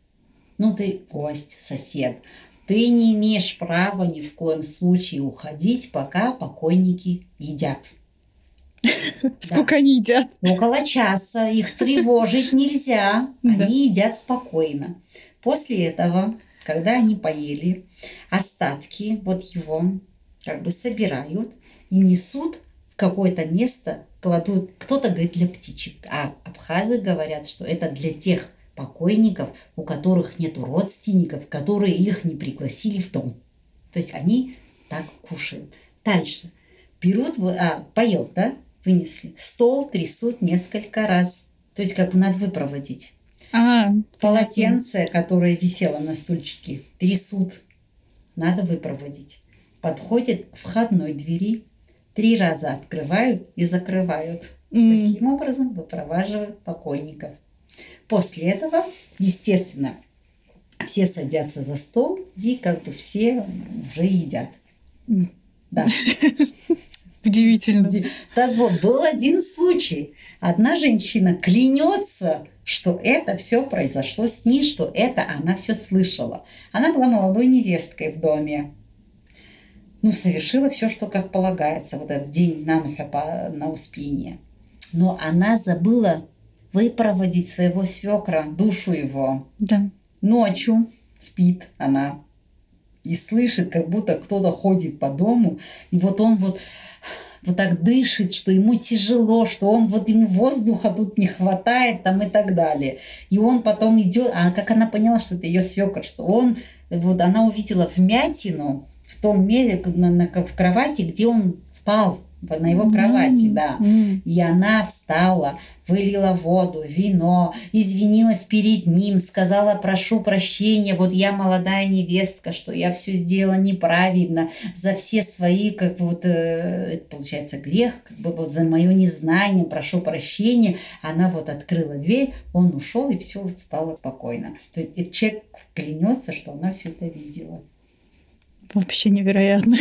Speaker 2: ну ты гость, сосед, ты не имеешь права ни в коем случае уходить, пока покойники едят.
Speaker 1: Сколько они едят?
Speaker 2: Около часа. Их тревожить нельзя. Они едят спокойно. После этого, когда они поели, остатки вот его как бы собирают и несут в какое-то место, кладут. Кто-то говорит для птичек, а абхазы говорят, что это для тех покойников, у которых нет родственников, которые их не пригласили в дом. То есть они так кушают. Дальше. Берут, а, поел, да? Вынесли. Стол трясут несколько раз. То есть как бы надо выпроводить. А, Полотенце, которое висело на стульчике, трясут. Надо выпроводить. Подходят к входной двери, три раза открывают и закрывают. Mm. Таким образом выпроваживают покойников. После этого, естественно, все садятся за стол и как бы все уже едят. Да.
Speaker 1: Удивительно.
Speaker 2: Так вот, был один случай. Одна женщина клянется, что это все произошло с ней, что это она все слышала. Она была молодой невесткой в доме. Ну, совершила все, что как полагается, вот этот день на на Успение. Но она забыла выпроводить своего свекра, душу его.
Speaker 1: Да.
Speaker 2: Ночью спит она и слышит, как будто кто-то ходит по дому, и вот он вот вот так дышит, что ему тяжело, что он вот ему воздуха тут не хватает там и так далее. И он потом идет, а как она поняла, что это ее свекр, что он, вот она увидела вмятину в том месте, на, на, в кровати, где он спал на его кровати, да. И она встала, вылила воду, вино, извинилась перед ним, сказала, прошу прощения, вот я молодая невестка, что я все сделала неправильно, за все свои, как вот, э, это получается грех, как бы вот за мое незнание, прошу прощения. Она вот открыла дверь, он ушел, и все стало спокойно. То есть человек клянется, что она все это видела.
Speaker 1: Вообще невероятно.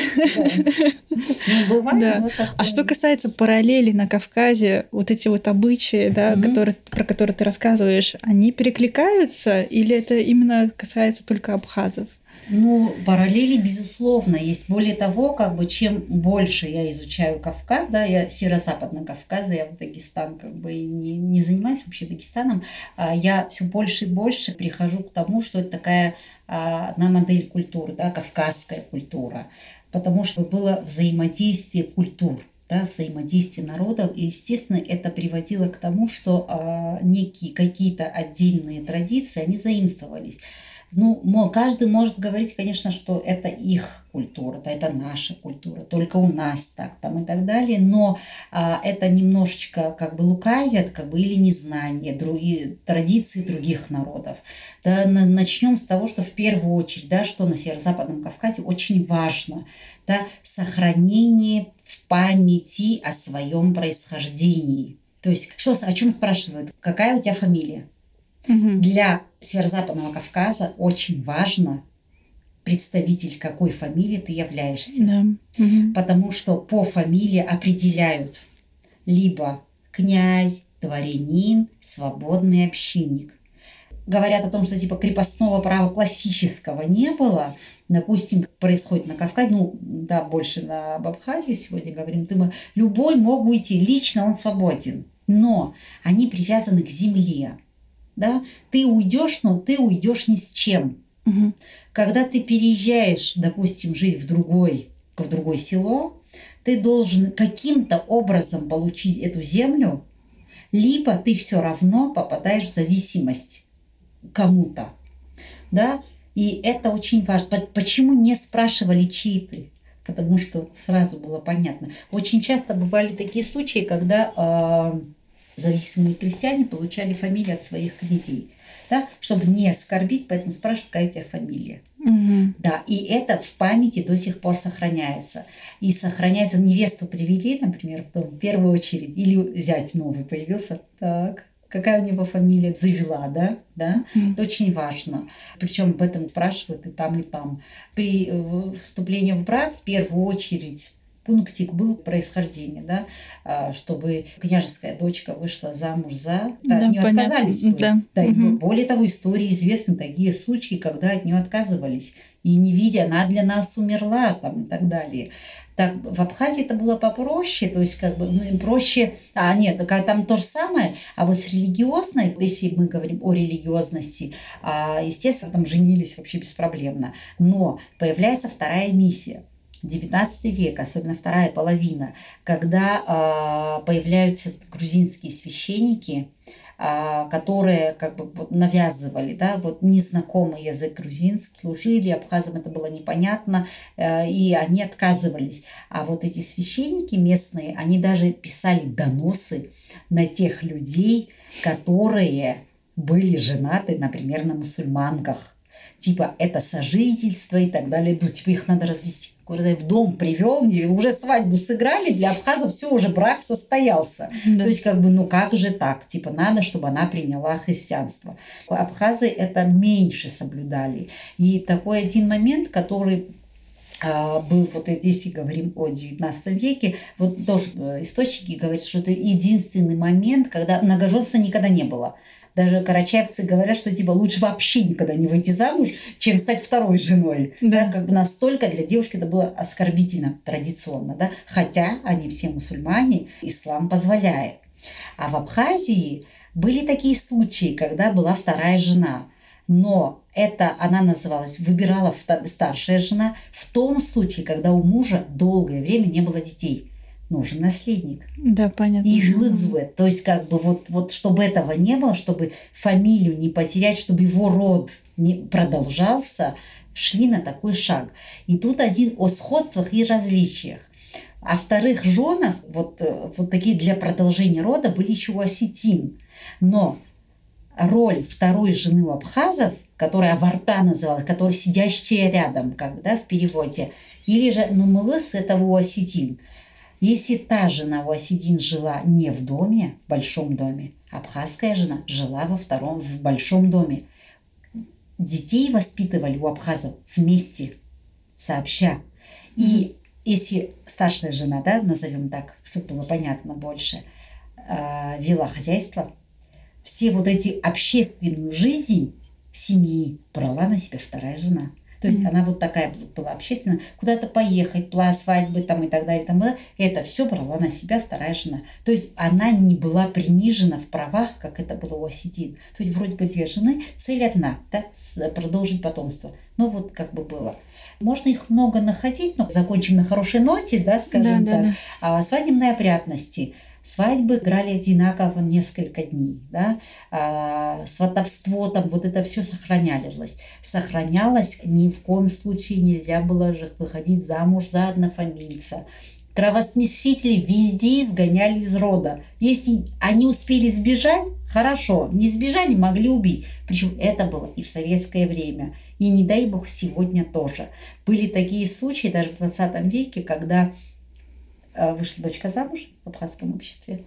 Speaker 2: Ну,
Speaker 1: да. А что касается параллели на Кавказе, вот эти вот обычаи, да, которые, про которые ты рассказываешь, они перекликаются или это именно касается только абхазов?
Speaker 2: Ну, параллели, безусловно, есть. Более того, как бы, чем больше я изучаю Кавказ, да, я северо-западный Кавказ, я в Дагестан как бы не, не занимаюсь вообще Дагестаном, а я все больше и больше прихожу к тому, что это такая а, одна модель культуры, да, кавказская культура, потому что было взаимодействие культур да, взаимодействие народов. И, естественно, это приводило к тому, что а, некие какие-то отдельные традиции, они заимствовались. Ну, каждый может говорить, конечно, что это их культура, да, это наша культура, только у нас так, там и так далее, но а, это немножечко как бы лукавят, как бы или незнание, другие, традиции других народов. Да, начнем с того, что в первую очередь, да, что на Северо-Западном Кавказе очень важно, да, сохранение в памяти о своем происхождении. То есть, что, о чем спрашивают? Какая у тебя фамилия? Угу. Для Северо-Западного Кавказа очень важно представитель какой фамилии ты являешься. Да. Угу. Потому что по фамилии определяют либо князь, дворянин, свободный общинник. Говорят о том, что типа крепостного права классического не было, допустим, происходит на Кавказе, ну да, больше на Абхазии сегодня говорим, ты, любой мог уйти, лично он свободен, но они привязаны к земле да, ты уйдешь, но ты уйдешь ни с чем. Угу. Когда ты переезжаешь, допустим, жить в другой, в другое село, ты должен каким-то образом получить эту землю, либо ты все равно попадаешь в зависимость кому-то. Да? И это очень важно. Почему не спрашивали, чьи ты? Потому что сразу было понятно. Очень часто бывали такие случаи, когда э, зависимые крестьяне получали фамилии от своих князей, да, чтобы не оскорбить, поэтому спрашивают, какая у тебя фамилия. Угу. Да, и это в памяти до сих пор сохраняется. И сохраняется, невесту привели, например, в, дом, в первую очередь, или зять новый появился, так, какая у него фамилия, завела, да, да, mm. это очень важно. Причем об этом спрашивают и там, и там. При э, вступлении в брак в первую очередь пунктик был происхождение, да, а, чтобы княжеская дочка вышла замуж за, да, да, от нее понятно. отказались. Бы. Да. Да, угу. и более того, истории известны такие случаи, когда от нее отказывались. И не видя, она для нас умерла, там, и так далее. Так, в Абхазии это было попроще, то есть как бы ну, проще, а нет, там то же самое, а вот с религиозной, если мы говорим о религиозности, а, естественно, там женились вообще беспроблемно, но появляется вторая миссия – 19 век, особенно вторая половина, когда э, появляются грузинские священники, э, которые как бы навязывали, да, вот незнакомый язык грузинский, служили абхазам, это было непонятно, э, и они отказывались. А вот эти священники местные, они даже писали доносы на тех людей, которые были женаты, например, на мусульманках типа это сожительство и так далее. Ну, типа их надо развести. В дом привел, уже свадьбу сыграли, для абхазов все, уже брак состоялся. Да. То есть, как бы, ну как же так? Типа, надо, чтобы она приняла христианство. Абхазы это меньше соблюдали. И такой один момент, который а, был вот если говорим о 19 веке, вот тоже э, источники говорят, что это единственный момент, когда многоженства никогда не было даже карачаевцы говорят, что типа лучше вообще никогда не выйти замуж, чем стать второй женой. Да. да как бы настолько для девушки это было оскорбительно традиционно, да, хотя они все мусульмане, ислам позволяет. А в Абхазии были такие случаи, когда была вторая жена, но это она называлась, выбирала старшая жена в том случае, когда у мужа долгое время не было детей нужен наследник.
Speaker 1: Да, понятно.
Speaker 2: И Жилыцбе. То есть, как бы, вот, вот, чтобы этого не было, чтобы фамилию не потерять, чтобы его род не продолжался, шли на такой шаг. И тут один о сходствах и различиях. А вторых женах, вот, э, вот такие для продолжения рода, были еще осетин. Но роль второй жены у абхазов, которая варта называлась, которая сидящая рядом, как да, в переводе, или же нумылыс это у осетин. Если та жена у осетин жила не в доме, в большом доме, абхазская жена жила во втором, в большом доме. Детей воспитывали у абхазов вместе, сообща. И если старшая жена, да, назовем так, чтобы было понятно больше, э, вела хозяйство, все вот эти общественную жизнь семьи брала на себя вторая жена. То есть mm-hmm. она вот такая вот была общественная, куда-то поехать, пла, свадьбы там и так далее, там, это все брала на себя вторая жена. То есть она не была принижена в правах, как это было у осетин. То есть вроде бы две жены, цель одна, да, продолжить потомство. Но вот как бы было. Можно их много находить, но закончим на хорошей ноте, да, скажем да, так. Да, да. А свадебной опрятности. Свадьбы играли одинаково несколько дней, да, а, сватовство там, вот это все сохранялось. Сохранялось, ни в коем случае нельзя было же выходить замуж за однофамильца. Кровосмесители везде изгоняли из рода. Если они успели сбежать, хорошо, не сбежали, могли убить. Причем это было и в советское время. И не дай бог сегодня тоже. Были такие случаи даже в 20 веке, когда вышла дочка замуж в абхазском обществе,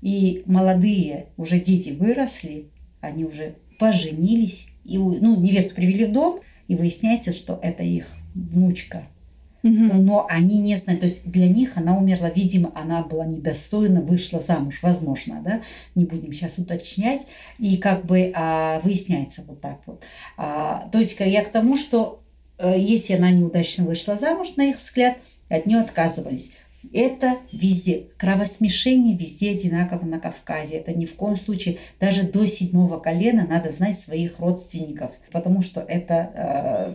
Speaker 2: и молодые уже дети выросли, они уже поженились, и ну, невесту привели в дом, и выясняется, что это их внучка – Угу. Но они не знают, то есть для них она умерла, видимо, она была недостойна, вышла замуж, возможно, да, не будем сейчас уточнять, и как бы а, выясняется вот так вот. А, то есть я к тому, что а, если она неудачно вышла замуж, на их взгляд, от нее отказывались. Это везде. Кровосмешение везде одинаково на Кавказе. Это ни в коем случае, даже до седьмого колена надо знать своих родственников, потому что это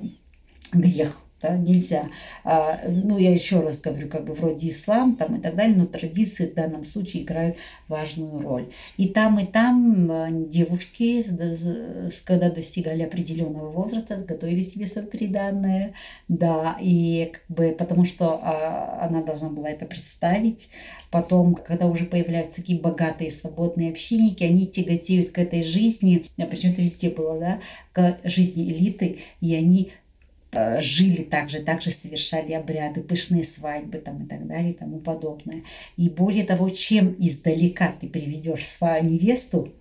Speaker 2: э, грех да, нельзя. А, ну, я еще раз говорю, как бы вроде ислам там и так далее, но традиции в данном случае играют важную роль. И там, и там а, девушки, когда достигали определенного возраста, готовили себе свое приданное, да, и как бы, потому что а, она должна была это представить. Потом, когда уже появляются такие богатые свободные общинники, они тяготеют к этой жизни, причем это везде было, да, к жизни элиты, и они жили также, также совершали обряды, пышные свадьбы там, и так далее и тому подобное. И более того, чем издалека ты приведешь свою невесту,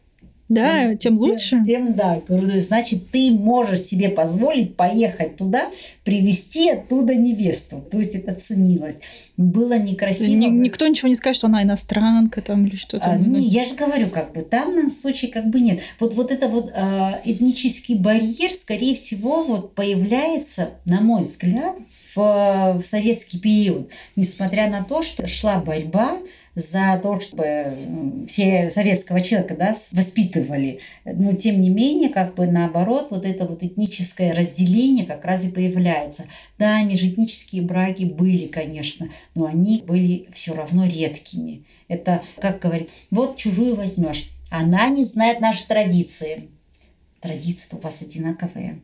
Speaker 1: да, тем, тем лучше.
Speaker 2: Тем, тем, да, значит, ты можешь себе позволить поехать туда, привести оттуда невесту. То есть это ценилось. Было некрасиво. Ни,
Speaker 1: никто ничего не скажет, что она иностранка там или что-то. А,
Speaker 2: ну, я же говорю, как бы там на случай как бы нет. Вот, вот это вот э, этнический барьер, скорее всего, вот появляется, на мой взгляд, в, в советский период, несмотря на то, что шла борьба за то, чтобы все советского человека да, воспитывали. Но тем не менее, как бы наоборот, вот это вот этническое разделение как раз и появляется. Да, межэтнические браки были, конечно, но они были все равно редкими. Это, как говорит, вот чужую возьмешь, она не знает наши традиции. Традиции у вас одинаковые.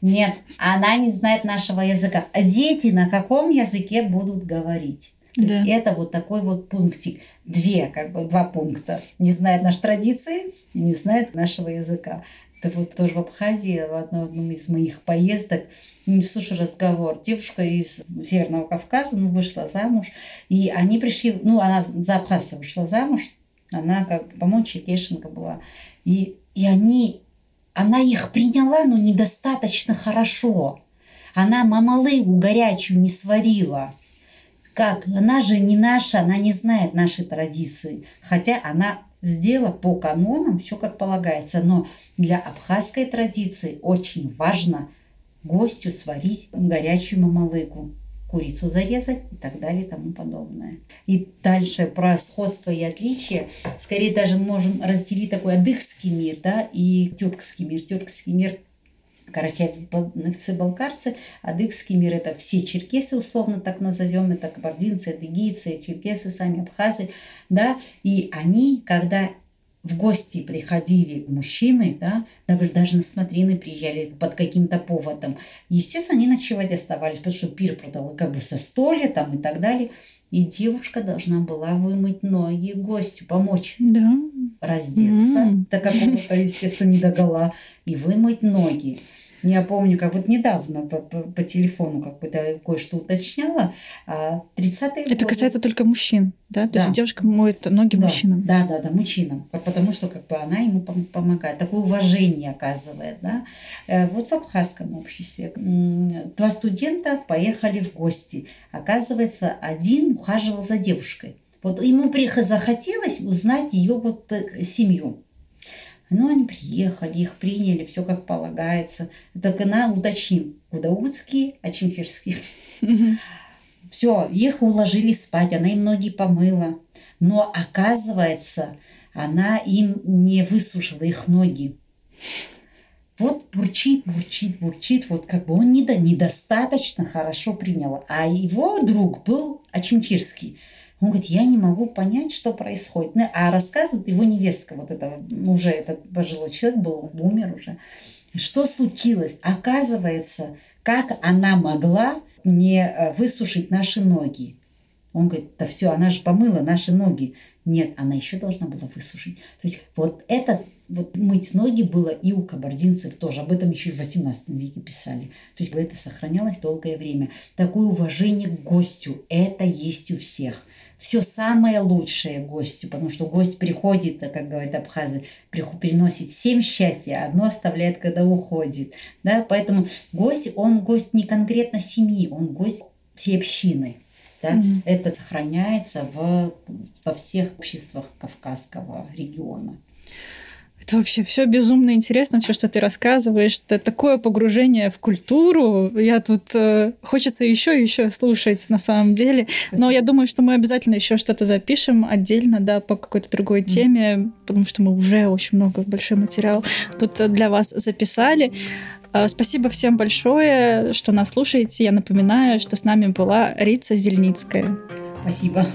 Speaker 2: Нет, она не знает нашего языка. А дети на каком языке будут говорить? То да. есть это вот такой вот пунктик. Две, как бы два пункта. Не знает наши традиции и не знает нашего языка. Это вот тоже в Абхазии, в одном из моих поездок, ну, слушай разговор. Девушка из Северного Кавказа, ну, вышла замуж, и они пришли, ну, она за Абхазца вышла замуж, она, как, по-моему, черкешенка была, и, и они, она их приняла, но недостаточно хорошо. Она мамалыгу горячую не сварила – как? Она же не наша, она не знает нашей традиции. Хотя она сделала по канонам все как полагается. Но для абхазской традиции очень важно гостю сварить горячую мамалыгу курицу зарезать и так далее и тому подобное. И дальше про сходство и отличия. Скорее даже можем разделить такой адыхский мир да, и тюркский мир. Тюркский мир карачаевцы, балкарцы, адыгский мир – это все черкесы, условно так назовем, это кабардинцы, адыгейцы, черкесы, сами абхазы, да, и они, когда в гости приходили мужчины, да, даже на смотрины приезжали под каким-то поводом. Естественно, они ночевать оставались, потому что пир продал как бы со столи там и так далее. И девушка должна была вымыть ноги гостю, помочь.
Speaker 1: Да.
Speaker 2: Раздеться mm. до какого-то, естественно, не догола. И вымыть ноги. Я помню, как вот недавно по, по, по телефону как бы да, кое-что уточняла. 30-е
Speaker 1: Это годы... касается только мужчин, да? То да. есть девушка моет ноги
Speaker 2: да.
Speaker 1: мужчинам.
Speaker 2: Да, да, да, мужчинам. Потому что как бы она ему помогает. Такое уважение оказывает, да. Э, вот в абхазском обществе два студента поехали в гости. Оказывается, один ухаживал за девушкой. Вот ему захотелось узнать ее вот э, семью. Ну, они приехали, их приняли, все как полагается. Так она, уточним, Гудаутский, а Чемфирский. Все, их уложили спать, она им ноги помыла. Но оказывается, она им не высушила их ноги. Вот бурчит, бурчит, бурчит, вот как бы он недо, недостаточно хорошо принял. А его друг был Ачимчирский. Он говорит, я не могу понять, что происходит. Ну, а рассказывает его невестка, вот этого, уже этот пожилой человек был, умер уже. Что случилось? Оказывается, как она могла не э, высушить наши ноги? Он говорит, да все, она же помыла наши ноги. Нет, она еще должна была высушить. То есть вот это вот мыть ноги было и у кабардинцев тоже. Об этом еще и в 18 веке писали. То есть это сохранялось долгое время. Такое уважение к гостю, это есть у всех все самое лучшее гостю, потому что гость приходит, как говорят абхазы, приносит семь счастья, одно оставляет, когда уходит. Да? Поэтому гость, он гость не конкретно семьи, он гость всей общины. Да? Mm-hmm. Это сохраняется в, во всех обществах Кавказского региона.
Speaker 1: Это вообще все безумно интересно, все, что ты рассказываешь. Это такое погружение в культуру. Я тут э, хочется еще и еще слушать на самом деле. Спасибо. Но я думаю, что мы обязательно еще что-то запишем отдельно, да, по какой-то другой теме, mm. потому что мы уже очень много большой материал тут для вас записали. Э, спасибо всем большое, что нас слушаете. Я напоминаю, что с нами была Рица Зельницкая.
Speaker 2: Спасибо.